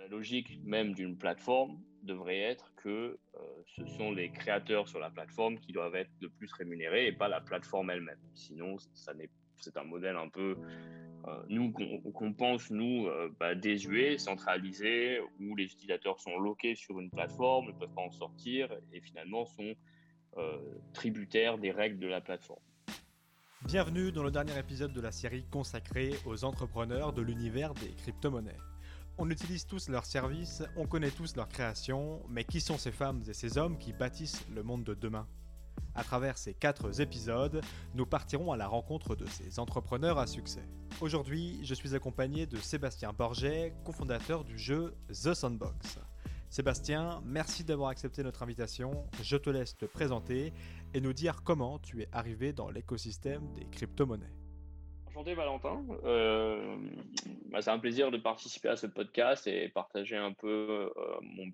La logique même d'une plateforme devrait être que ce sont les créateurs sur la plateforme qui doivent être le plus rémunérés et pas la plateforme elle-même. Sinon, c'est un modèle un peu, euh, nous, qu'on pense, nous, euh, bah, désuet, centralisé, où les utilisateurs sont loqués sur une plateforme, ne peuvent pas en sortir et finalement sont euh, tributaires des règles de la plateforme. Bienvenue dans le dernier épisode de la série consacrée aux entrepreneurs de l'univers des crypto-monnaies. On utilise tous leurs services, on connaît tous leurs créations, mais qui sont ces femmes et ces hommes qui bâtissent le monde de demain? À travers ces quatre épisodes, nous partirons à la rencontre de ces entrepreneurs à succès. Aujourd'hui, je suis accompagné de Sébastien Borget, cofondateur du jeu The Sandbox. Sébastien, merci d'avoir accepté notre invitation. Je te laisse te présenter et nous dire comment tu es arrivé dans l'écosystème des crypto-monnaies. Enchanté Valentin. Euh, bah, c'est un plaisir de participer à ce podcast et partager un peu euh, mon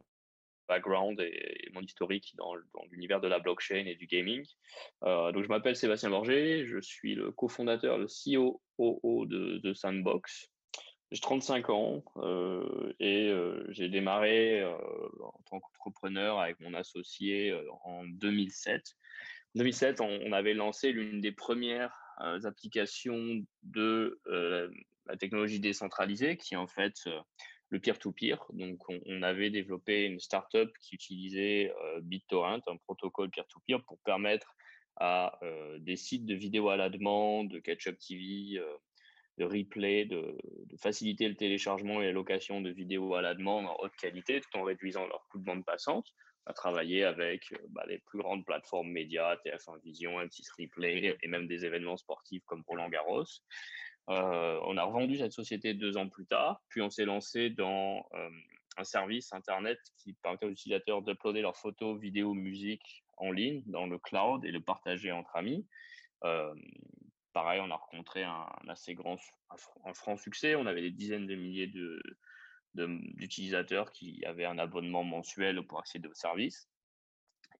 background et, mon historique dans, l'univers de la blockchain et du gaming. Euh, donc, je m'appelle Sébastien Borger, je suis le cofondateur, le COO de, Sandbox. J'ai 35 ans et j'ai démarré en tant qu'entrepreneur avec mon associé en 2007. En 2007, on, avait lancé l'une des premières applications de la technologie décentralisée qui en fait le peer-to-peer. Donc, on, avait développé une startup qui utilisait euh, BitTorrent, un protocole peer-to-peer, pour permettre à euh, des sites de vidéos à la demande, de Catch-up TV, euh, de replay, de, faciliter le téléchargement et la location de vidéos à la demande en haute qualité, tout en réduisant leur coût de bande passante. On a travaillé avec bah, les plus grandes plateformes médias, TF1 Vision, M6 Replay et même des événements sportifs comme Roland Garros. Euh, on a revendu cette société deux ans plus tard, puis on s'est lancé dans euh, un service Internet qui permettait aux utilisateurs d'uploader leurs photos, vidéos, musique en ligne dans le cloud et le partager entre amis. Euh, pareil, on a rencontré un, assez grand, un, franc succès. On avait des dizaines de milliers d'utilisateurs qui avaient un abonnement mensuel pour accéder au service.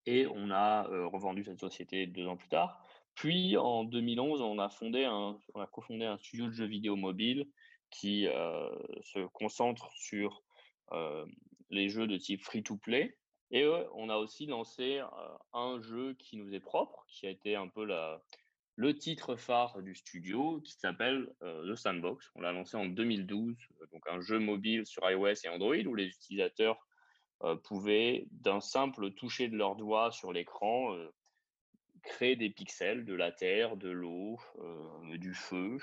Et on a revendu cette société deux ans plus tard. Puis en 2011, on a fondé on a cofondé un studio de jeux vidéo mobile qui euh, se concentre sur euh, les jeux de type free-to-play. Et on a aussi lancé euh, un jeu qui nous est propre, qui a été un peu la, le titre phare du studio, qui s'appelle The Sandbox. On l'a lancé en 2012, donc un jeu mobile sur iOS et Android où les utilisateurs pouvaient, d'un simple toucher de leurs doigts sur l'écran, créer des pixels de la terre, de l'eau, euh, du feu,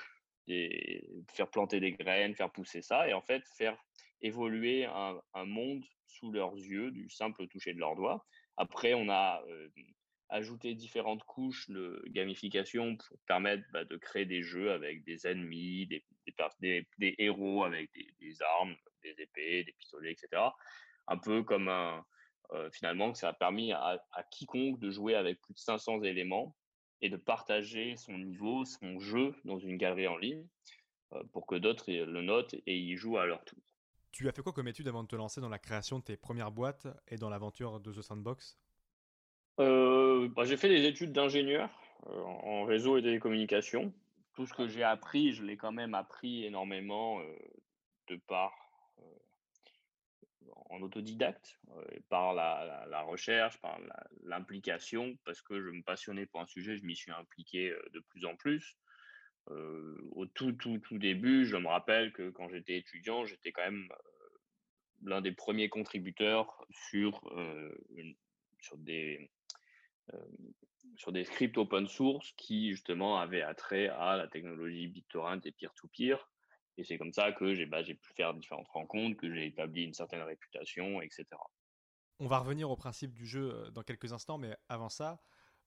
faire planter des graines, faire pousser ça, et en fait faire évoluer un, monde sous leurs yeux du simple toucher de leurs doigts. Après, on a ajouté différentes couches de gamification pour permettre bah, de créer des jeux avec des ennemis, des, des, héros avec des, armes, des épées, des pistolets, etc. Un peu comme un, euh, finalement, que ça a permis à, quiconque de jouer avec plus de 500 éléments et de partager son niveau, son jeu dans une galerie en ligne euh, pour que d'autres le notent et y jouent à leur tour. Tu as fait quoi comme étude avant de te lancer dans la création de tes premières boîtes et dans l'aventure de The Sandbox? Euh, bah, J'ai fait des études d'ingénieur en réseau et télécommunications. Tout ce que j'ai appris, je l'ai quand même appris énormément de par en autodidacte, euh, par la, recherche, par l'implication, parce que je me passionnais pour un sujet, je m'y suis impliqué euh, de plus en plus. Euh, au tout, tout, tout début, je me rappelle que quand j'étais étudiant, j'étais quand même l'un des premiers contributeurs sur, sur, des, sur des scripts open source qui justement avaient attrait à la technologie BitTorrent et peer-to-peer. Et c'est comme ça que j'ai bah, pu faire différentes rencontres, que j'ai établi une certaine réputation, etc. On va revenir au principe du jeu dans quelques instants, mais avant ça,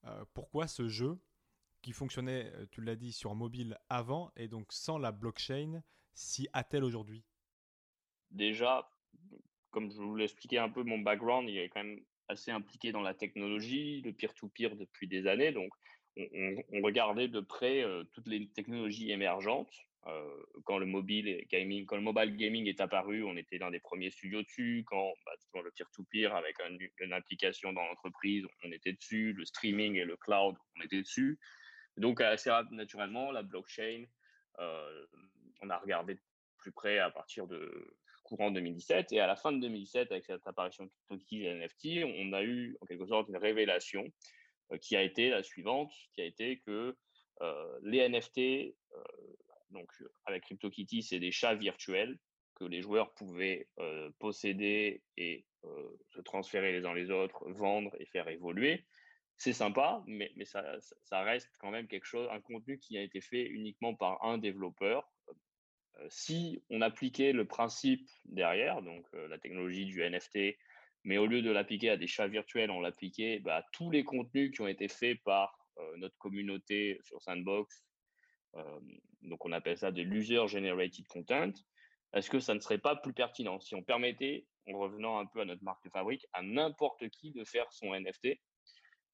euh, pourquoi ce jeu qui fonctionnait, tu l'as dit, sur mobile avant et donc sans la blockchain, si attelle aujourd'hui? Déjà, comme je vous l'ai expliqué un peu, mon background, il est quand même assez impliqué dans la technologie, le peer-to-peer depuis des années. Donc, on, regardait de près toutes les technologies émergentes euh, quand le mobile gaming, quand le mobile gaming est apparu, on était l'un des premiers studios dessus. Quand bah, le peer-to-peer avec une application dans l'entreprise, on était dessus. Le streaming et le cloud, on était dessus. Donc assez naturellement, la blockchain, euh, on a regardé plus près à partir de, courant 2017. Et à la fin de 2017, avec cette apparition de CryptoKitties et NFT, on a eu en quelque sorte une révélation qui a été la suivante, qui a été que les NFT, donc avec CryptoKitties, c'est des chats virtuels que les joueurs pouvaient posséder et se transférer les uns les autres, vendre et faire évoluer. C'est sympa, mais, mais ça, ça, reste quand même quelque chose, un contenu qui a été fait uniquement par un développeur. Si on appliquait le principe derrière, donc la technologie du NFT, mais au lieu de l'appliquer à des chats virtuels, on l'appliquait bah, à tous les contenus qui ont été faits par notre communauté sur Sandbox. donc on appelle ça de l'user generated content est-ce que ça ne serait pas plus pertinent? Si on permettait, en revenant un peu à notre marque de fabrique, à n'importe qui de faire son NFT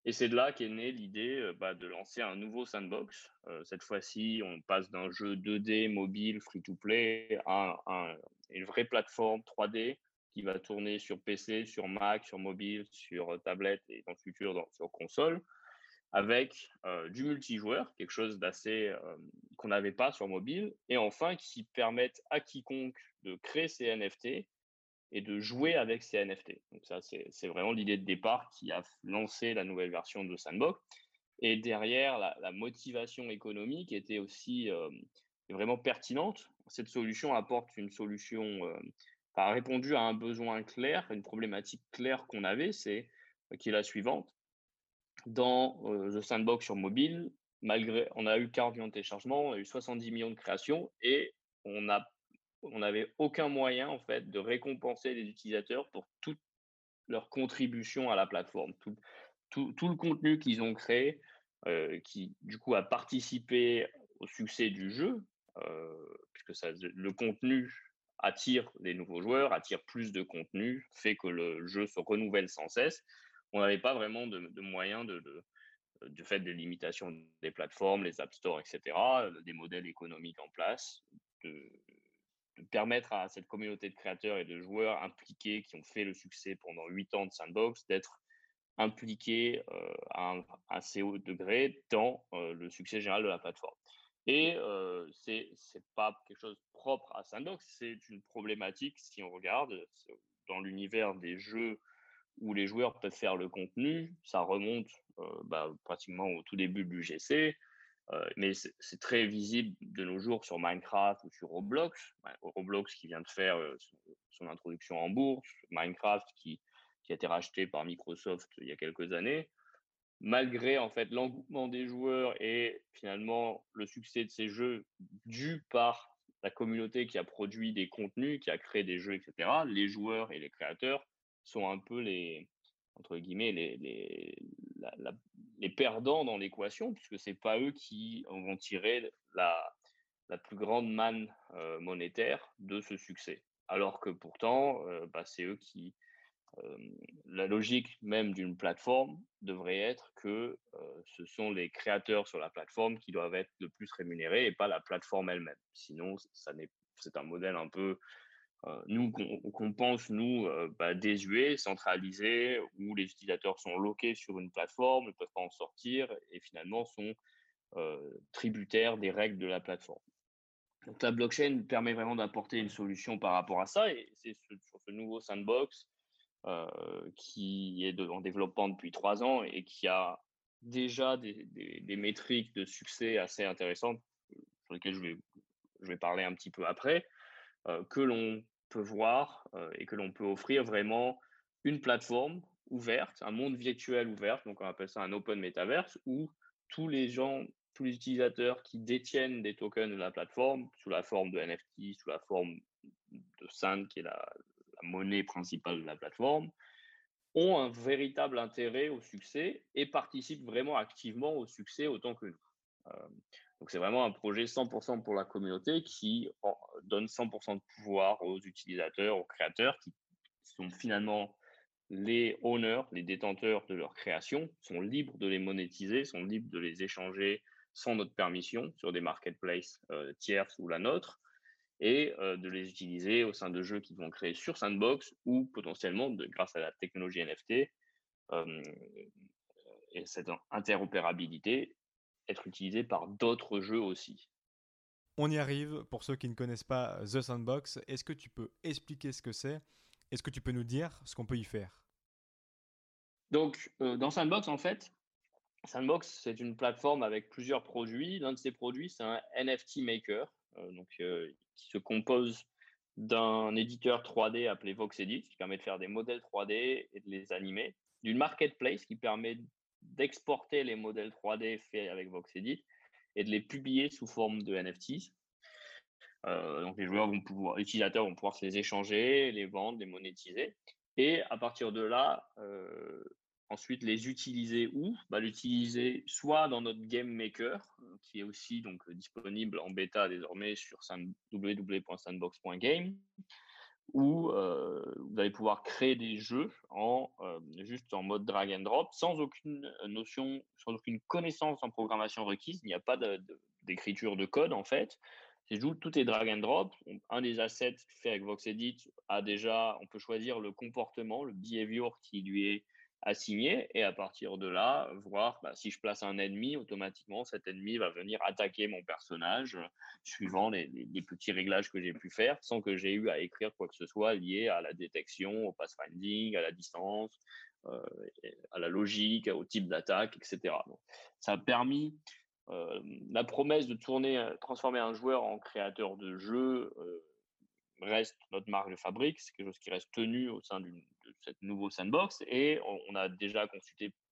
Et c'est de là qu'est née l'idée euh, bah, de lancer un nouveau sandbox. Euh, cette fois-ci, on passe d'un jeu 2D mobile free-to-play à, une vraie plateforme 3D qui va tourner sur PC, sur Mac, sur mobile, sur euh, tablette et dans le futur sur console avec du multijoueur, quelque chose d'assez qu'on n'avait pas sur mobile, et enfin qui permettent à quiconque de créer ses NFT et de jouer avec ces NFT. Donc ça, c'est vraiment l'idée de départ qui a lancé la nouvelle version de Sandbox. Et derrière, la, motivation économique était aussi vraiment pertinente. Cette solution apporte une solution, a répondu à un besoin clair, une problématique claire qu'on avait, c'est qui est la suivante dans The Sandbox sur mobile, malgré, on a eu 40 millions de téléchargements, on a eu 70 millions de créations et on a on n'avait aucun moyen en fait de récompenser les utilisateurs pour toute leur contribution à la plateforme, tout, tout, tout le contenu qu'ils ont créé, qui du coup a participé au succès du jeu, puisque ça, le contenu attire les nouveaux joueurs, attire plus de contenu, fait que le jeu se renouvelle sans cesse on n'avait pas vraiment de, moyens de, de, fait des limitations des plateformes, les App Store, etc., euh, des modèles économiques en place, de, permettre à cette communauté de créateurs et de joueurs impliqués qui ont fait le succès pendant huit ans de Sandbox d'être impliqués euh, à un assez haut degré dans euh, le succès général de la plateforme. Et euh, c'est pas quelque chose propre à Sandbox, c'est une problématique si on regarde dans l'univers des jeux où les joueurs peuvent faire le contenu. Ça remonte bah, pratiquement au tout début du GC, mais c'est très visible de nos jours sur Minecraft ou sur Roblox. Roblox qui vient de faire son, introduction en bourse, Minecraft qui, qui a été racheté par Microsoft il y a quelques années malgré en fait l'engouement des joueurs et finalement le succès de ces jeux dû par la communauté qui a produit des contenus, qui a créé des jeux, etc., les joueurs et les créateurs sont un peu les, entre guillemets, les, les, les perdants dans l'équation, puisque ce n'est pas eux qui vont tirer la, la plus grande manne euh, monétaire de ce succès. Alors que pourtant, euh, bah, c'est eux qui... Euh, la logique même d'une plateforme devrait être que ce sont les créateurs sur la plateforme qui doivent être le plus rémunérés et pas la plateforme elle-même. Sinon, c'est un modèle un peu nous, qu'on pense, nous, bah, désuet, centralisé, où les utilisateurs sont loqués sur une plateforme, ne peuvent pas en sortir et finalement sont tributaires des règles de la plateforme. Donc la blockchain permet vraiment d'apporter une solution par rapport à ça et c'est sur ce nouveau sandbox qui est en développement depuis trois ans et qui a déjà des, des, métriques de succès assez intéressantes sur lesquelles je vais, je vais parler un petit peu après, que l'on voir et que l'on peut offrir vraiment une plateforme ouverte, un monde virtuel ouvert, donc on appelle ça un open metaverse, où tous les gens, tous les utilisateurs qui détiennent des tokens de la plateforme, sous la forme de NFT, sous la forme de SAND, qui est la, monnaie principale de la plateforme, ont un véritable intérêt au succès et participent vraiment activement au succès autant que nous. Donc c'est vraiment un projet 100% pour la communauté qui donne 100% de pouvoir aux utilisateurs, aux créateurs qui sont finalement les owners, les détenteurs de leur création, sont libres de les monétiser, sont libres de les échanger sans notre permission sur des marketplaces euh, tierces ou la nôtre et euh, de les utiliser au sein de jeux qu'ils vont créer sur Sandbox ou potentiellement, grâce à la technologie NFT euh, et cette interopérabilité, être utilisé par d'autres jeux aussi. On y arrive. Pour ceux qui ne connaissent pas The Sandbox, est-ce que tu peux expliquer ce que c'est? Est-ce que tu peux nous dire ce qu'on peut y faire? Donc, dans Sandbox, en fait, Sandbox, c'est une plateforme avec plusieurs produits. L'un de ces produits, c'est un NFT Maker, donc, qui se compose d'un éditeur 3D appelé VoxEdit, qui permet de faire des modèles 3D et de les animer, d'une marketplace qui permet d'exporter les modèles 3D faits avec VoxEdit et de les publier sous forme de NFTs. Euh, donc les joueurs vont pouvoir, utilisateurs vont pouvoir se les échanger, les vendre, les monétiser. Et à partir de là, euh, ensuite les utiliser où? Bah, L'utiliser soit dans notre Game Maker, euh, qui est aussi donc disponible en bêta désormais sur www.sandbox.game, où vous allez pouvoir créer des jeux en juste en mode drag and drop, sans aucune notion, sans aucune connaissance en programmation requise. Il n'y a pas d'écriture de, code en fait. Tout est drag and drop. Un des assets fait avec VoxEdit a déjà, on peut choisir le comportement, le behavior qui lui est assigné et à partir de là, voir bah, si je place un ennemi, automatiquement cet ennemi va venir attaquer mon personnage euh, suivant les, petits réglages que j'ai pu faire sans que j'ai eu à écrire quoi que ce soit lié à la détection, au pathfinding, à la distance, euh, à la logique, au type d'attaque, etc. ça a permis euh, la promesse de tourner, transformer un joueur en créateur de jeu reste notre marque de fabrique, c'est quelque chose qui reste tenu au sein d'une cette nouveau sandbox et on, a déjà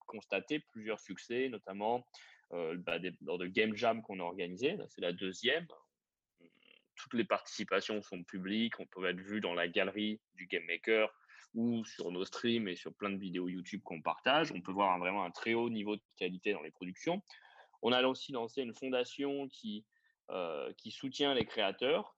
constaté plusieurs succès, notamment euh, bah, lors de Game Jam qu'on a organisé. C'est la deuxième. Toutes les participations sont publiques. On peut être vu dans la galerie du Game Maker ou sur nos streams et sur plein de vidéos YouTube qu'on partage. On peut voir vraiment un très haut niveau de qualité dans les productions. On a aussi lancé une fondation qui, euh, qui soutient les créateurs,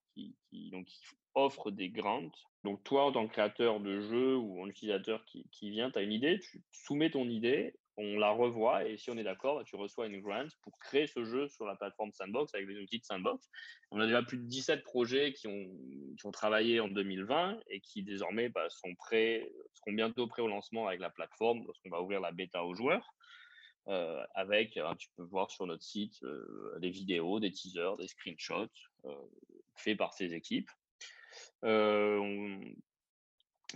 offre des grants donc, toi, en tant que créateur de jeu ou en utilisateur qui, vient, tu as une idée, tu soumets ton idée, on la revoit et si on est d'accord, bah, tu reçois une grant pour créer ce jeu sur la plateforme Sandbox avec les outils de Sandbox. On a déjà plus de 17 projets qui ont, travaillé en 2020 et qui désormais bah, sont prêts, seront bientôt prêts au lancement avec la plateforme lorsqu'on va ouvrir la bêta aux joueurs. Euh, avec, hein, tu peux voir sur notre site euh, des vidéos, des teasers, des screenshots euh, faits par ces équipes.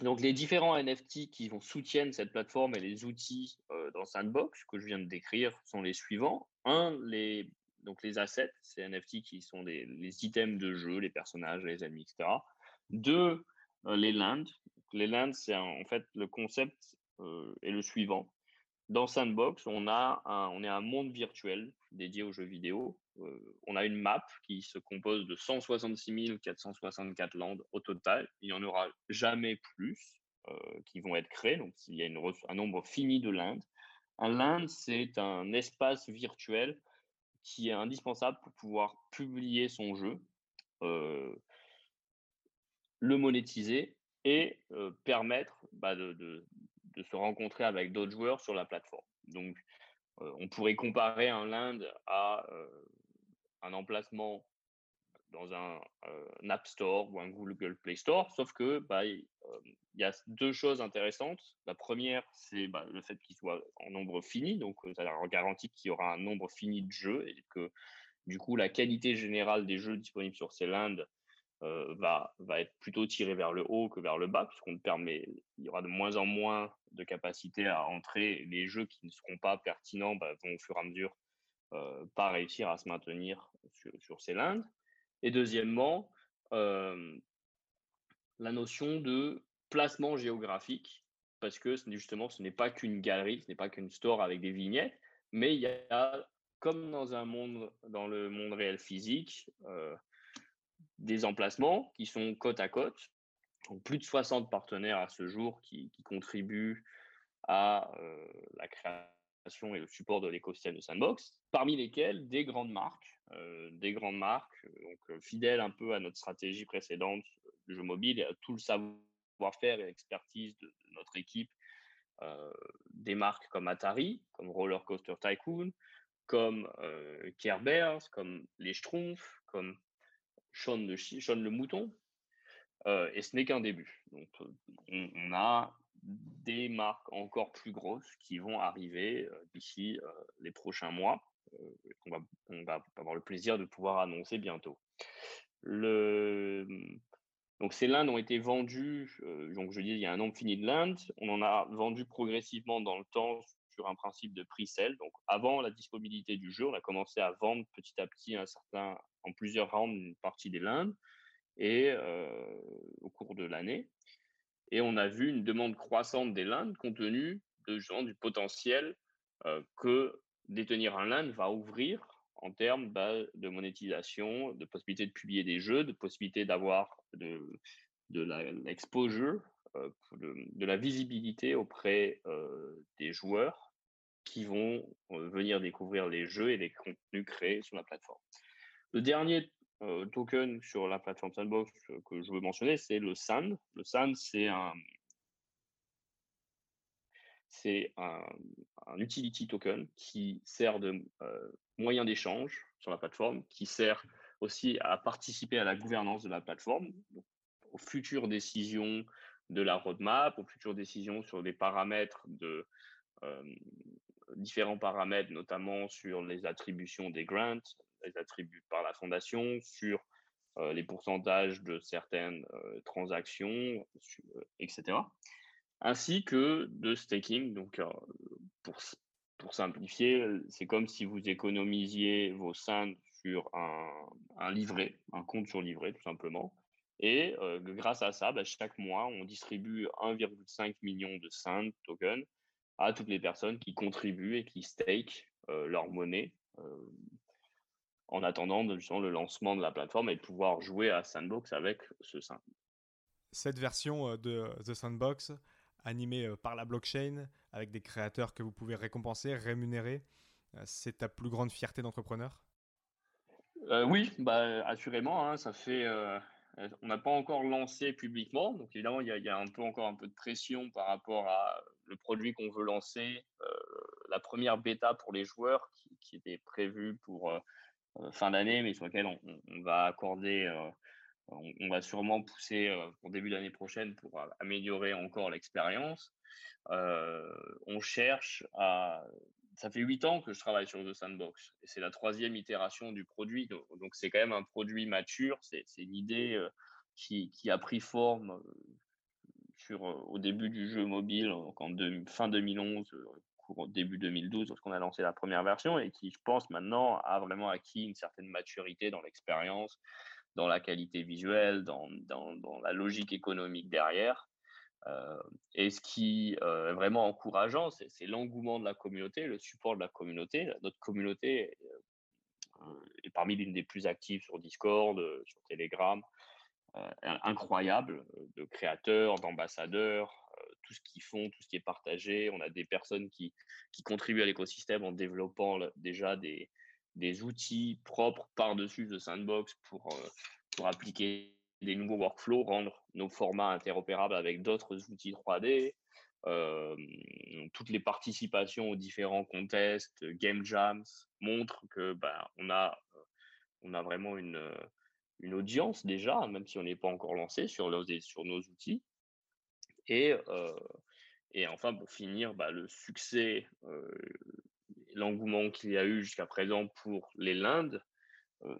Donc, les différents NFT qui vont soutiennent cette plateforme et les outils dans Sandbox que je viens de décrire sont les suivants. Un, les, donc les assets, ces NFT qui sont les items de jeu, les personnages, les ennemis, etc. Deux, les lands. Les lands, c'est en fait le concept est le suivant. Dans Sandbox, on, a on est un monde virtuel dédié aux jeux vidéo on a une map qui se compose de 166 464 landes au total. Il n'y en aura jamais plus qui vont être créés. Donc, il y a un nombre fini de landes. Un land, c'est un espace virtuel qui est indispensable pour pouvoir publier son jeu, le monétiser et permettre bah, de, de, se rencontrer avec d'autres joueurs sur la plateforme. Donc, on pourrait comparer un land à un emplacement dans un, App Store ou un Google Play Store, sauf que bah, il y a deux choses intéressantes. La première, c'est bah, le fait qu'il soit en nombre fini, donc ça garantit qu'il y aura un nombre fini de jeux et que du coup la qualité générale des jeux disponibles sur ces landes va, va être plutôt tirée vers le haut que vers le bas, puisqu'on permet, il y aura de moins en moins de capacité à entrer. Les jeux qui ne seront pas pertinents bah, vont au fur et à mesure euh, pas réussir à se maintenir sur, ces landes. Et deuxièmement, la notion de placement géographique, parce que justement, ce n'est pas qu'une galerie, ce n'est pas qu'une store avec des vignettes, mais il y a, comme dans un monde, dans le monde réel physique, des emplacements qui sont côte à côte. Donc, plus de 60 partenaires à ce jour qui, contribuent à la création et le support de l'écosystème de Sandbox, parmi lesquels des grandes marques, euh, des grandes marques, euh, donc euh, fidèles un peu à notre stratégie précédente du jeu mobile et à tout le savoir-faire et l'expertise de, notre équipe, des marques comme Atari, comme Roller Coaster Tycoon, comme Bears, comme les Schtroumpfs, comme Sean le, Sean le Mouton. et ce n'est qu'un début. Donc, on, a des marques encore plus grosses qui vont arriver d'ici les prochains mois, qu'on va, on va avoir le plaisir de pouvoir annoncer bientôt. Le... Donc ces lindes ont été vendues, donc je dis il y a un nombre fini de lindes, on en a vendu progressivement dans le temps sur un principe de pre-sale. Donc avant la disponibilité du jeu, on a commencé à vendre petit à petit un certain, en plusieurs rounds une partie des lindes et au cours de l'année. Et on a vu une demande croissante des lindes compte tenu de, du potentiel que détenir un land va ouvrir en termes bah, de monétisation, de possibilité de publier des jeux, de possibilité d'avoir de, l'exposure, de, de, la visibilité auprès des joueurs qui vont venir découvrir les jeux et les contenus créés sur la plateforme. Le dernier token sur la plateforme Sandbox que je veux mentionner, c'est le SAND. Le SAND, c'est un, utility token qui sert de moyen d'échange sur la plateforme, qui sert aussi à participer à la gouvernance de la plateforme, aux futures décisions de la roadmap, aux futures décisions sur des paramètres de différents paramètres, notamment sur les attributions des grants, les attributs par la fondation, sur les pourcentages de certaines transactions, etc ainsi que de staking. Donc, pour, pour simplifier, c'est comme si vous économisiez vos SAND sur un, livret, un compte sur livret, tout simplement. Et grâce à ça, bah, chaque mois, on distribue 1,5 million de SAND tokens à toutes les personnes qui contribuent et qui stake leur monnaie en attendant le lancement de la plateforme et de pouvoir jouer à Sandbox avec ce SAND. Cette version de The Sandbox, animé euh, par la blockchain, avec des créateurs que vous pouvez récompenser, rémunérer. Euh, c'est ta plus grande fierté d'entrepreneur? Euh, Oui, bah, assurément. Hein, ça fait, on n'a pas encore lancé publiquement, donc évidemment, il y, a, un peu encore un peu de pression par rapport à le produit qu'on veut lancer. la première bêta pour les joueurs qui, était prévue pour fin d'année, mais sur laquelle on, va accorder on, va sûrement pousser pour début d'année prochaine pour améliorer encore l'expérience. on cherche à. Ça fait huit ans que je travaille sur The Sandbox et c'est la troisième itération du produit. Donc, c'est quand même un produit mature. C'est une idée qui, a pris forme sur, au début du jeu mobile, en fin 2011, au début 2012, lorsqu'on a lancé la première version et qui, je pense, maintenant a vraiment acquis une certaine maturité dans l'expérience dans la qualité visuelle, dans, dans, la logique économique derrière. Euh, et ce qui euh, est vraiment encourageant, c'est l'engouement de la communauté, le support de la communauté. Notre communauté euh, est parmi l'une des plus actives sur Discord, sur Telegram, incroyable, de créateurs, d'ambassadeurs, tout ce qu'ils font, tout ce qui est partagé. On a des personnes qui, qui contribuent à l'écosystème en développant déjà des, des outils propres par-dessus de Sandbox pour, euh, pour appliquer des nouveaux workflows, rendre nos formats interopérables avec d'autres outils 3D, euh, toutes les participations aux différents contests, game jams montrent que ben, on, a, on a vraiment une, une audience déjà, même si on n'est pas encore lancé sur, sur nos outils. Et, et enfin, pour finir, bah, le succès l'engouement qu'il y a eu jusqu'à présent pour les Lindes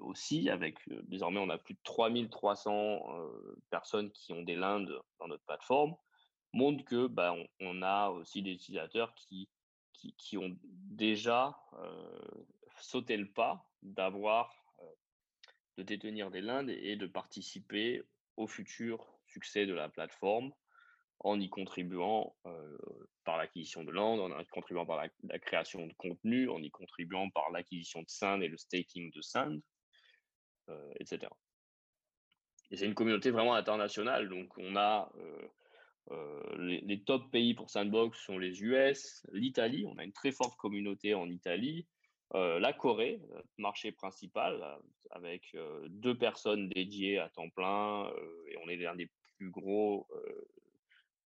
aussi, avec désormais on a plus de 3300 euh, personnes qui ont des Lindes dans notre plateforme, montre que bah, on, a aussi des utilisateurs qui, qui, ont déjà sauté le pas d'avoir, de détenir des Lindes et de participer au futur succès de la plateforme en y contribuant par l'acquisition de land, en y contribuant par la, création de contenu, en y contribuant par l'acquisition de sand et le staking de sand, etc. Et c'est une communauté vraiment internationale. Donc, on a les, les, top pays pour Sandbox sont les US, l'Italie. On a une très forte communauté en Italie. la Corée, marché principal, avec deux personnes dédiées à temps plein. et on est l'un des plus gros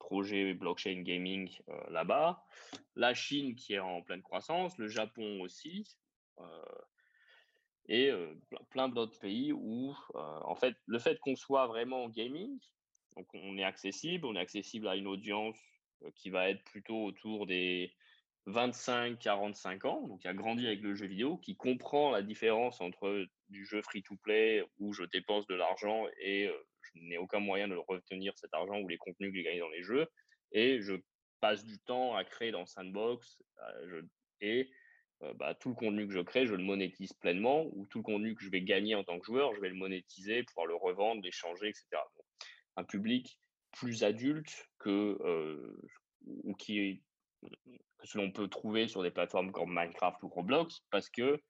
projet blockchain gaming euh, là-bas, la Chine qui est en pleine croissance, le Japon aussi, euh, et euh, plein d'autres pays où, en fait, le fait qu'on soit vraiment gaming, donc on est accessible, on est accessible à une audience qui va être plutôt autour des 25-45 ans, donc qui a grandi avec le jeu vidéo, qui comprend la différence entre du jeu free-to-play où je dépense de l'argent et je n'ai aucun moyen de retenir cet argent ou les contenus que j'ai gagnés dans les jeux. Et je passe du temps à créer dans Sandbox et bah, tout le contenu que je crée, je le monétise pleinement ou tout le contenu que je vais gagner en tant que joueur, je vais le monétiser, pouvoir le revendre, l'échanger, etc. un public plus adulte que, ou qui, que ce l'on peut trouver sur des plateformes comme Minecraft ou Roblox parce que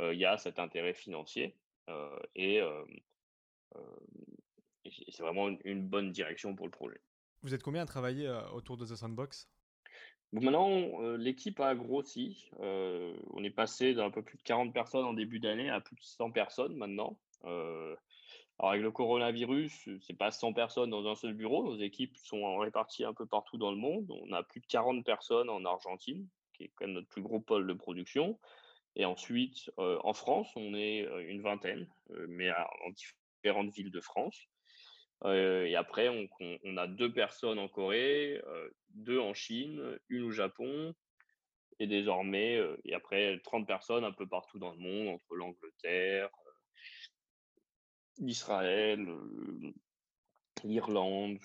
il y a cet intérêt financier et, c'est vraiment une, bonne direction pour le projet. Vous êtes combien à travailler autour de The Sandbox? Maintenant, l'équipe a grossi. on est passé d'un peu plus de 40 personnes en début d'année à plus de 100 personnes maintenant. Alors avec le coronavirus, c'est pas 100 personnes dans un seul bureau. Nos équipes sont réparties un peu partout dans le monde. On a plus de 40 personnes en Argentine, qui est quand même notre plus gros pôle de production. Et ensuite, en France, on est une vingtaine, mais en différentes villes de France. Et après, on, a deux personnes en Corée, deux en Chine, une au Japon, et désormais, et après 30 personnes un peu partout dans le monde, entre l'Angleterre, l'Israël, l'Irlande,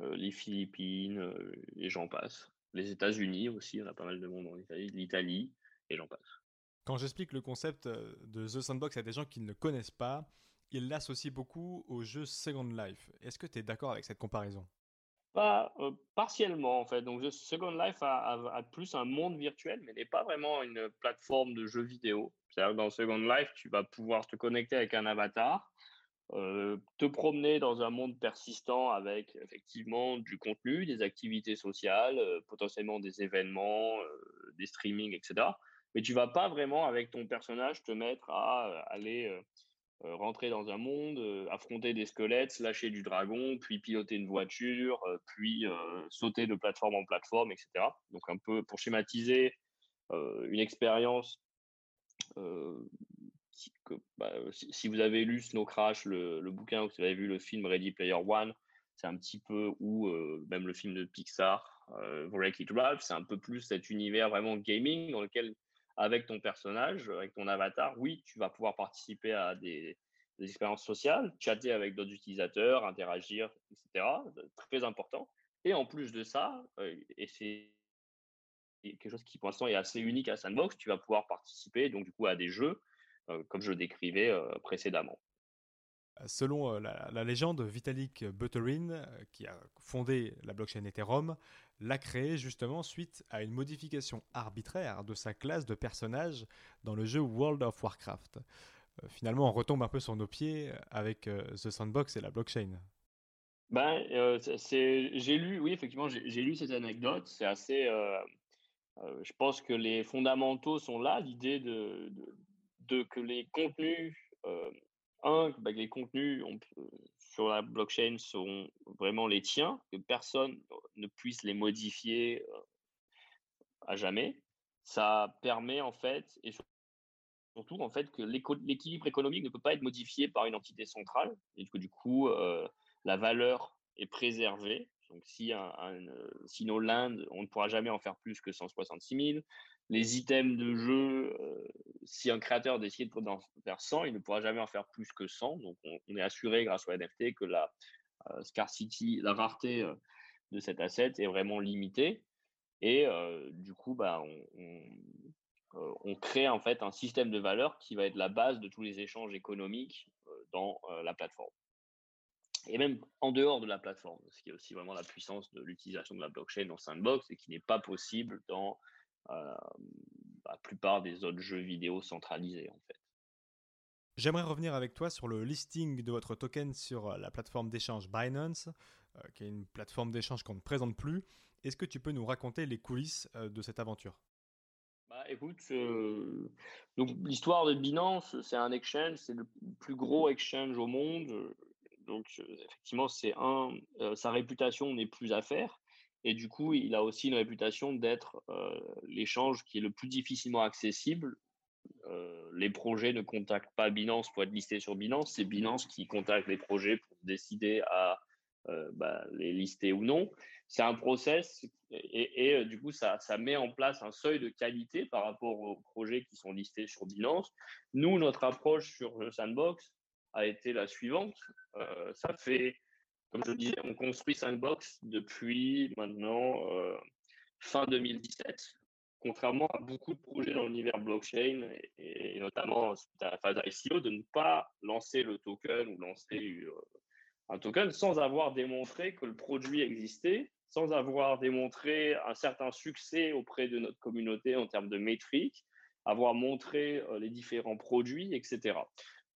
les Philippines, et j'en passe. Les États-Unis aussi, on a pas mal de monde en Italie, l'Italie, et j'en passe. Quand j'explique le concept de The Sandbox à des gens qui ne le connaissent pas, ils l'associent beaucoup au jeu Second Life. Est-ce que tu es d'accord avec cette comparaison? Pas, partiellement en fait. Donc Second Life a, plus un monde virtuel, mais n'est pas vraiment une plateforme de jeux vidéo. C'est-à-dire que dans Second Life, tu vas pouvoir te connecter avec un avatar te promener dans un monde persistant avec effectivement du contenu, des activités sociales, potentiellement des événements, des streamings, etc. Mais tu vas pas vraiment avec ton personnage te mettre à aller rentrer dans un monde, affronter des squelettes, lâcher du dragon, puis piloter une voiture, puis sauter de plateforme en plateforme, etc. Donc un peu pour schématiser une expérience bah, si, vous avez lu Snow Crash, le, bouquin, ou si vous avez vu le film Ready Player One, c'est un petit peu, ou même le film de Pixar, euh, Wreck-It Ralph, c'est un peu plus cet univers vraiment gaming dans lequel, avec ton personnage, avec ton avatar, oui, tu vas pouvoir participer à des, expériences sociales, chatter avec d'autres utilisateurs, interagir, etc. Très important. Et en plus de ça, et c'est quelque chose qui pour l'instant est assez unique à Sandbox, tu vas pouvoir participer donc du coup à des jeux euh, comme je le décrivais euh, précédemment. Selon euh, la, légende, Vitalik Buterin, qui a fondé la blockchain Ethereum, l'a créé justement suite à une modification arbitraire de sa classe de personnages dans le jeu World of Warcraft. finalement, on retombe un peu sur nos pieds avec The Sandbox et la blockchain. Ben, j'ai lu, oui, effectivement, j'ai lu cette anecdote. C'est assez. je pense que les fondamentaux sont là. L'idée de, que les contenus, euh, un, bah, les contenus sur la blockchain sont vraiment les tiens, que personne ne puisse les modifier euh, à jamais. Ça permet en fait, et surtout en fait, que l'équilibre économique ne peut pas être modifié par une entité centrale, et que du coup, euh, la valeur est préservée. Donc, si, si nos on ne pourra jamais en faire plus que 166 000 les items de jeu, euh, si un créateur décide d'en faire 100, il ne pourra jamais en faire plus que 100. Donc, on, est assuré grâce au NFT que la euh, scarcity, la rareté euh, de cet asset est vraiment limitée. Et du coup, bah, on, crée en fait un système de valeur qui va être la base de tous les échanges économiques dans la plateforme. Et même en dehors de la plateforme, ce qui est aussi vraiment la puissance de l'utilisation de la blockchain dans Sandbox et qui n'est pas possible dans euh, la plupart des autres jeux vidéo centralisés en fait. J'aimerais revenir avec toi sur le listing de votre token sur euh, la plateforme d'échange Binance, euh, qui est une plateforme d'échange qu'on ne présente plus. Est-ce que tu peux nous raconter les coulisses de cette aventure? Bah, écoute, donc l'histoire de Binance, c'est un exchange, c'est le plus gros exchange au monde. Donc effectivement, c'est un, sa réputation n'est plus à faire. Et du coup, il a aussi une réputation d'être euh, l'échange qui est le plus difficilement accessible. Euh, les projets ne contactent pas Binance pour être listés sur Binance, c'est Binance qui contacte les projets pour décider à bah, les lister ou non. C'est un process et, du coup, ça, ça, met en place un seuil de qualité par rapport aux projets qui sont listés sur Binance. Nous, notre approche sur le Sandbox a été la suivante. ça fait, comme je disais, on construit Sandbox depuis maintenant fin 2017 contrairement à beaucoup de projets dans l'univers blockchain et, notamment à la phase ICO, de ne pas lancer le token ou lancer euh, un token sans avoir démontré que le produit existait, sans avoir démontré un certain succès auprès de notre communauté en termes de métriques, avoir montré euh, les différents produits, etc.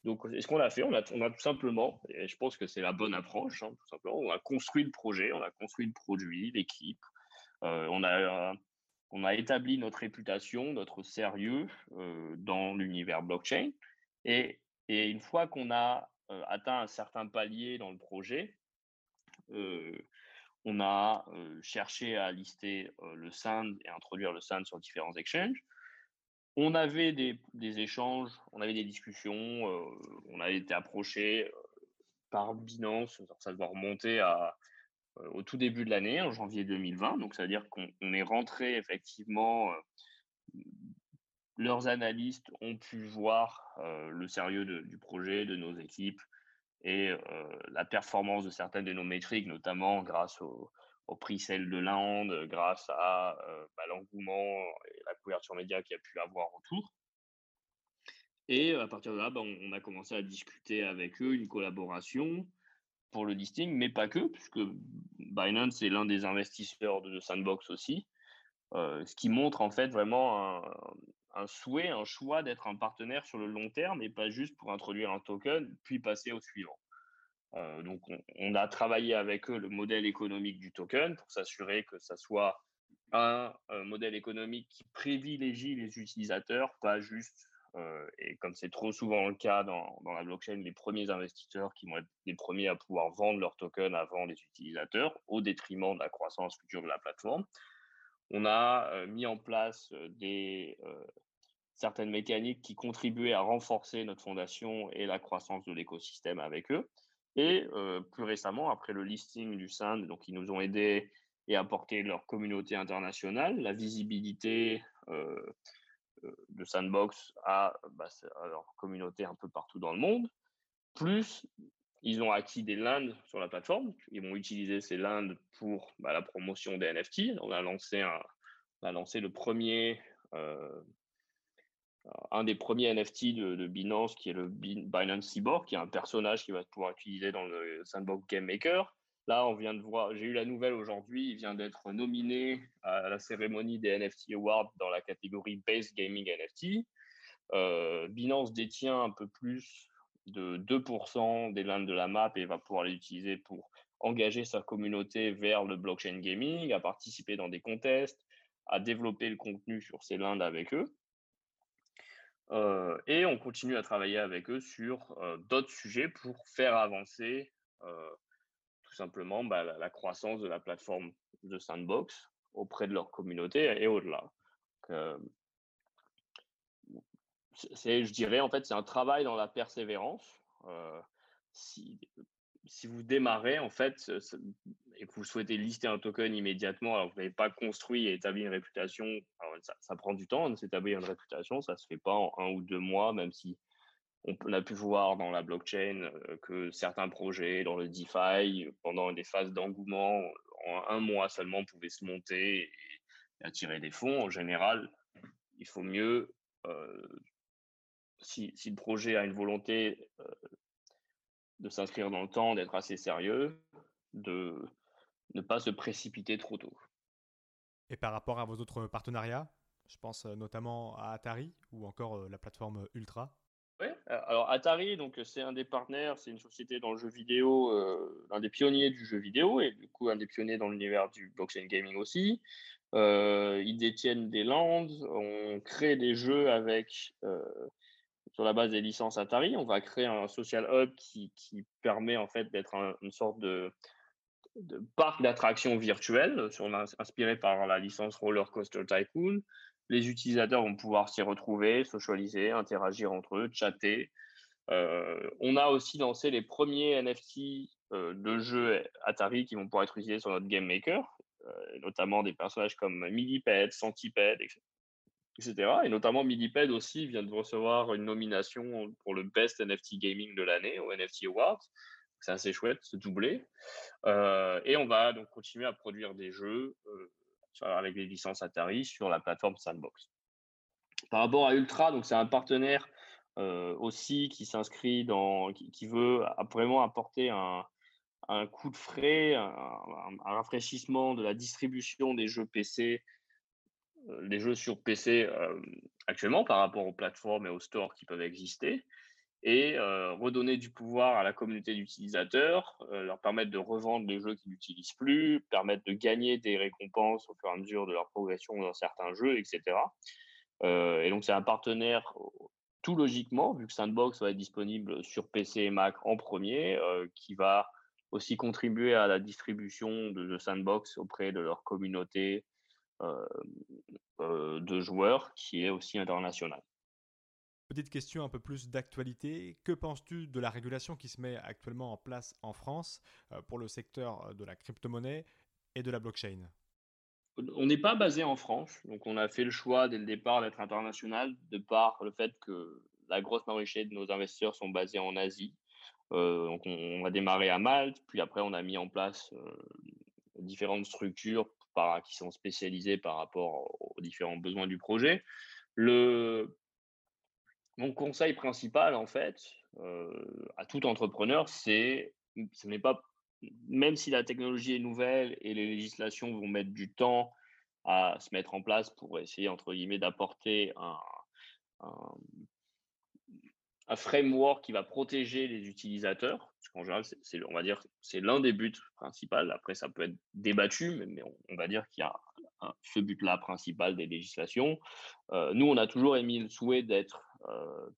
Donc, ce qu'on a fait on a, tout simplement, et je pense que c'est la bonne approche, hein, tout simplement, on a construit le projet, on a construit le produit, l'équipe, euh, on a établi notre réputation, notre sérieux euh, dans l'univers blockchain. Et, une fois qu'on a euh, atteint un certain palier dans le projet, on a cherché à lister le SAND et introduire le SAND sur différents exchanges. On avait des, échanges, on avait des discussions, on a été approché par Binance, ça doit remonter euh, au tout début de l'année, en janvier 2020. Donc, ça veut dire qu'on est rentré effectivement euh, leurs analystes ont pu voir euh, le sérieux du projet, de nos équipes et la performance de certaines de nos métriques, notamment grâce au, prix celle de l'Inde, grâce à bah, l'engouement et la couverture média qu'il y a pu avoir autour. Et à partir de là, bah, on, a commencé à discuter avec eux une collaboration pour le listing, mais pas que, puisque Binance est l'un des investisseurs de Sandbox aussi, euh, ce qui montre en fait vraiment un, souhait, un choix d'être un partenaire sur le long terme et pas juste pour introduire un token puis passer au suivant. Euh, donc on, a travaillé avec eux le modèle économique du token pour s'assurer que ça soit un, un modèle économique qui privilégie les utilisateurs, pas juste euh, et comme c'est trop souvent le cas dans, la blockchain, les premiers investisseurs qui vont être les premiers à pouvoir vendre leurs tokens avant les utilisateurs, au détriment de la croissance future de la plateforme. On a euh, mis en place euh, certaines mécaniques qui contribuaient à renforcer notre fondation et la croissance de l'écosystème avec eux. Et plus récemment, après le listing du SAND, donc ils nous ont aidés et apporté leur communauté internationale, la visibilité de Sandbox à, bah, leur communauté un peu partout dans le monde. Plus, ils ont acquis des lands sur la plateforme. Ils vont utiliser ces lands pour bah, la promotion des NFT. On a lancé, le premier, un des premiers NFT de, Binance, qui est le Binance Cyborg, qui est un personnage qui va pouvoir utiliser dans le Sandbox Game Maker. Là, on vient de voir, j'ai eu la nouvelle aujourd'hui, il vient d'être nominé à la cérémonie des NFT Awards dans la catégorie Base Gaming NFT. Euh, Binance détient un peu plus de 2% des lands de la map et va pouvoir les utiliser pour engager sa communauté vers le blockchain gaming, à participer dans des contests, à développer le contenu sur ces lands avec eux. Et on continue à travailler avec eux sur d'autres sujets pour faire avancer tout simplement bah, la, croissance de la plateforme de Sandbox auprès de leur communauté et au-delà. Je dirais, en fait, c'est un travail dans la persévérance. Si vous démarrez, en fait, et que vous souhaitez lister un token immédiatement, alors vous n'avez pas construit et établi une réputation, ça, prend du temps de s'établir une réputation, ça ne se fait pas en un ou deux mois, même si on a pu voir dans la blockchain euh, que certains projets dans le DeFi, pendant des phases d'engouement, en un mois seulement, pouvaient se monter et attirer des fonds. En général, il faut mieux, euh, si, le projet a une volonté euh, de s'inscrire dans le temps, d'être assez sérieux, de ne pas se précipiter trop tôt. Et par rapport à vos autres partenariats, je pense notamment à Atari ou encore la plateforme Ultra? Oui, alors Atari, donc c'est un des partenaires, c'est une société dans le jeu vidéo, euh, un des pionniers du jeu vidéo et du coup un des pionniers dans l'univers du blockchain gaming aussi. Euh, ils détiennent des lands, on crée des jeux avec euh, la base des licences Atari. On va créer un social hub qui, permet en fait d'être une sorte de, parc d'attractions virtuelles, inspiré par la licence Roller Coaster Tycoon les utilisateurs vont pouvoir s'y retrouver, socialiser, interagir entre eux, chatter. on a aussi lancé les premiers NFT de jeux Atari qui vont pouvoir être utilisés sur notre Game Maker, notamment des personnages comme Millipede, Centipede, etc. Et notamment Millipede aussi vient de recevoir une nomination pour le Best NFT Gaming de l'année au NFT Awards. C'est assez chouette, ce doublé. et on va donc continuer à produire des jeux avec les licences Atari sur la plateforme Sandbox. Par rapport à Ultra, donc c'est un partenaire aussi qui s'inscrit dans, qui, veut vraiment apporter un, coup de frais, un, rafraîchissement de la distribution des jeux PC, des jeux sur PC actuellement par rapport aux plateformes et aux stores qui peuvent exister, et redonner du pouvoir à la communauté d'utilisateurs, leur permettre de revendre les jeux qu'ils n'utilisent plus, permettre de gagner des récompenses au fur et à mesure de leur progression dans certains jeux, etc. et donc c'est un partenaire tout logiquement, vu que Sandbox va être disponible sur PC et Mac en premier, qui va aussi contribuer à la distribution de, Sandbox auprès de leur communauté de joueurs, qui est aussi internationale. Petite question un peu plus d'actualité. Que penses-tu de la régulation qui se met actuellement en place en France euh, pour le secteur euh, de la crypto-monnaie et de la blockchain? On n'est pas basé en France, donc on a fait le choix dès le départ d'être international de par le fait que la grosse majorité de nos investisseurs sont basés en Asie. Euh, donc on, a démarré à Malte, puis après on a mis en place différentes structures qui sont spécialisées par rapport aux différents besoins du projet. Le mon conseil principal, en fait, à tout entrepreneur, c'est, ce n'est pas, même si la technologie est nouvelle et les législations vont mettre du temps à se mettre en place pour essayer, entre guillemets, d'apporter un, framework qui va protéger les utilisateurs. Parce qu'en général, c'est, on va dire, c'est l'un des buts principaux. Après, ça peut être débattu, mais, on, va dire qu'il y a ce but-là principal des législations. nous, on a toujours émis le souhait d'être euh,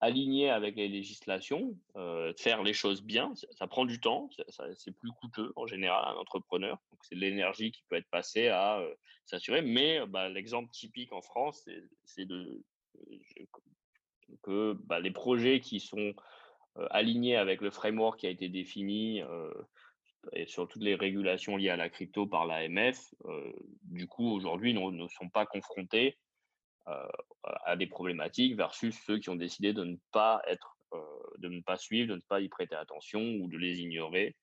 aligné avec les législations, euh, faire les choses bien. Ça, prend du temps, c'est plus coûteux en général un entrepreneur. C'est de l'énergie qui peut être passée à euh, s'assurer. Mais bah, l'exemple typique en France, c'est de que bah, les projets qui sont alignés avec le framework qui a été défini et sur toutes les régulations liées à la crypto par l'AMF, du coup aujourd'hui ne sont pas confrontés à des problématiques versus ceux qui ont décidé de ne pas être, de ne pas suivre, de ne pas y prêter attention ou de les ignorer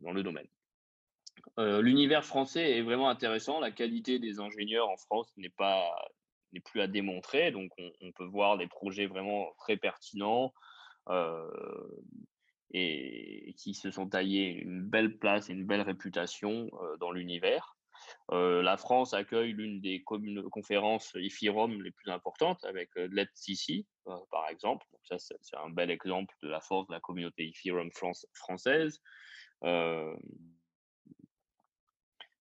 dans le domaine. L'univers français est vraiment intéressant. La qualité des ingénieurs en France n'est pas n'est plus à démontrer. Donc, on, peut voir des projets vraiment très pertinents et, qui se sont taillés une belle place et une belle réputation dans l'univers. Euh, la France accueille l'une des conférences IFIROM les plus importantes avec euh, l'ETCC, euh, par exemple. Donc ça, c'est un bel exemple de la force de la communauté IFIROM française.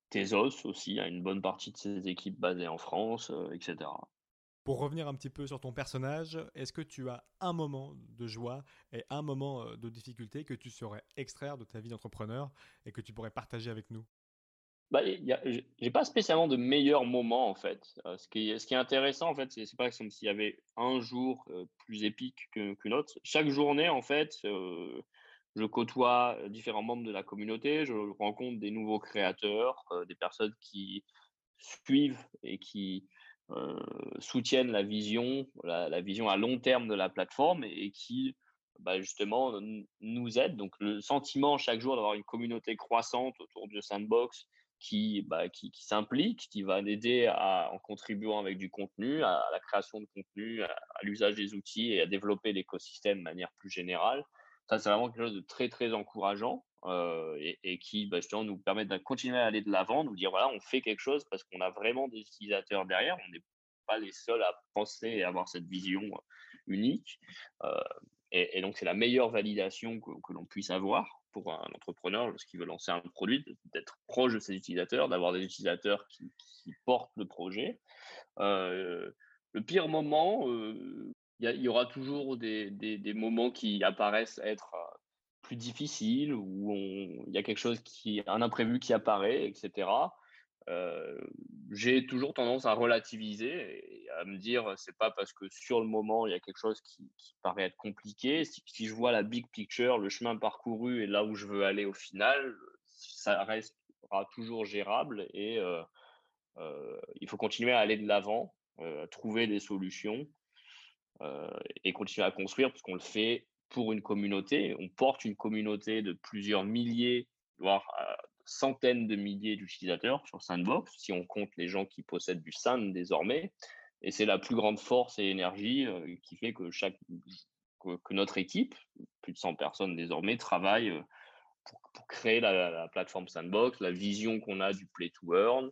Tezos aussi a une bonne partie de ses équipes basées en France, etc. Pour revenir un petit peu sur ton personnage, est-ce que tu as un moment de joie et un moment de difficulté que tu saurais extraire de ta vie d'entrepreneur et que tu pourrais partager avec nous? Bah, j'ai pas spécialement de meilleur moment en fait. ce, qui est, ce qui est intéressant en fait, c'est pas comme s'il y avait un jour plus épique qu'une autre. Chaque journée en fait, je côtoie différents membres de la communauté, je rencontre des nouveaux créateurs, des personnes qui suivent et qui soutiennent la vision, la, vision à long terme de la plateforme et, qui bah, justement nous aident. Donc le sentiment chaque jour d'avoir une communauté croissante autour de Sandbox qui, bah, s'implique, qui va l'aider en contribuant avec du contenu, à, la création de contenu, à, l'usage des outils et à développer l'écosystème de manière plus générale. Ça, c'est vraiment quelque chose de très, très encourageant et, qui, bah, justement, nous permet de continuer à aller de l'avant, nous dire, voilà, on fait quelque chose parce qu'on a vraiment des utilisateurs derrière. On n'est pas les seuls à penser et avoir cette vision unique. Et, donc, c'est la meilleure validation que, l'on puisse avoir pour un entrepreneur lorsqu'il veut lancer un produit, d'être proche de ses utilisateurs, d'avoir des utilisateurs qui, portent le projet. Le pire moment, il y, aura toujours des, des, moments qui apparaissent être euh, plus difficiles, où il y a quelque chose qui, un imprévu qui apparaît, etc. j'ai toujours tendance à relativiser et à me dire c'est pas parce que sur le moment il y a quelque chose qui, paraît être compliqué. Si, je vois la big picture, le chemin parcouru et là où je veux aller au final, ça restera toujours gérable et il faut continuer à aller de l'avant, trouver des solutions et continuer à construire parce qu'on le fait pour une communauté. On porte une communauté de plusieurs milliers, voire centaines de milliers d'utilisateurs sur Sandbox, si on compte les gens qui possèdent du Sand désormais. Et c'est la plus grande force et énergie qui fait que, chaque, que, notre équipe, plus de 100 personnes désormais, travaille pour, créer la, plateforme Sandbox, la vision qu'on a du Play to Earn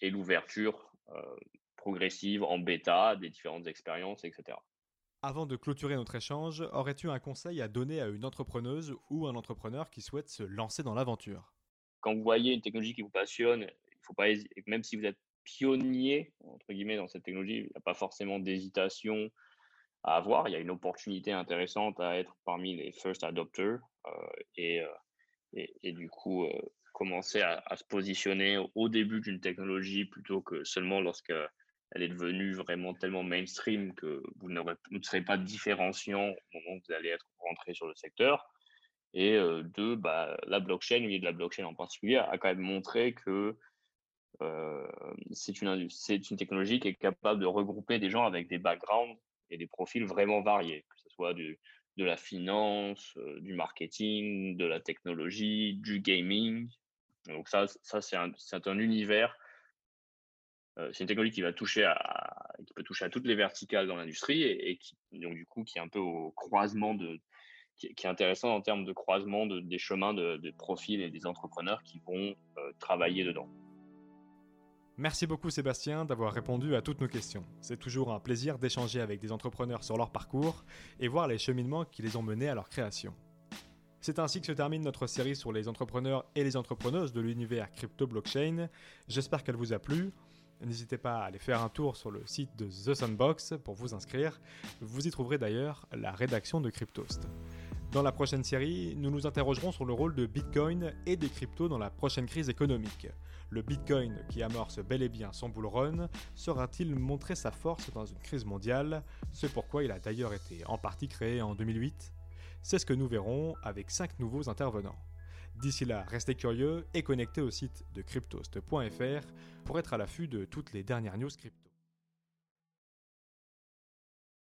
et l'ouverture progressive en bêta des différentes expériences, etc. Avant de clôturer notre échange, aurais-tu un conseil à donner à une entrepreneuse ou un entrepreneur qui souhaite se lancer dans l'aventure? Quand vous voyez une technologie qui vous passionne, il faut pas même si vous êtes pionnier entre guillemets dans cette technologie, il n'y a pas forcément d'hésitation à avoir. Il y a une opportunité intéressante à être parmi les first adopters euh, euh, et, et, du coup euh, commencer à, à, se positionner au début d'une technologie plutôt que seulement lorsque elle est devenue vraiment tellement mainstream que vous, ne serez pas différenciant au moment où vous allez être rentré sur le secteur. Et euh, deux, bah, la blockchain, de la blockchain en particulier, a quand même montré que euh, c'est une, technologie qui est capable de regrouper des gens avec des backgrounds et des profils vraiment variés, que ce soit de la finance, euh, du marketing, de la technologie, du gaming. Donc ça, c'est un, un univers c'est une technologie qui va toucher à, qui peut toucher à toutes les verticales dans l'industrie et, qui, donc du coup, qui est un peu au croisement de, qui, est intéressant en termes de croisement de, des chemins de, profils et des entrepreneurs qui vont euh, travailler dedans. Merci beaucoup Sébastien d'avoir répondu à toutes nos questions. C'est toujours un plaisir d'échanger avec des entrepreneurs sur leur parcours et voir les cheminements qui les ont menés à leur création. C'est ainsi que se termine notre série sur les entrepreneurs et les entrepreneuses de l'univers crypto-blockchain. J'espère qu'elle vous a plu. N'hésitez pas à aller faire un tour sur le site de The Sandbox pour vous inscrire. Vous y trouverez d'ailleurs la rédaction de Cryptost. Dans la prochaine série, nous nous interrogerons sur le rôle de Bitcoin et des cryptos dans la prochaine crise économique. Le Bitcoin, qui amorce bel et bien son bull run, saura-t-il montrer sa force dans une crise mondiale? Ce pourquoi il a d'ailleurs été en partie créé en 2008 C'est ce que nous verrons avec 5 nouveaux intervenants. D'ici là, restez curieux et connectez au site de cryptost.fr pour être à l'affût de toutes les dernières news crypto.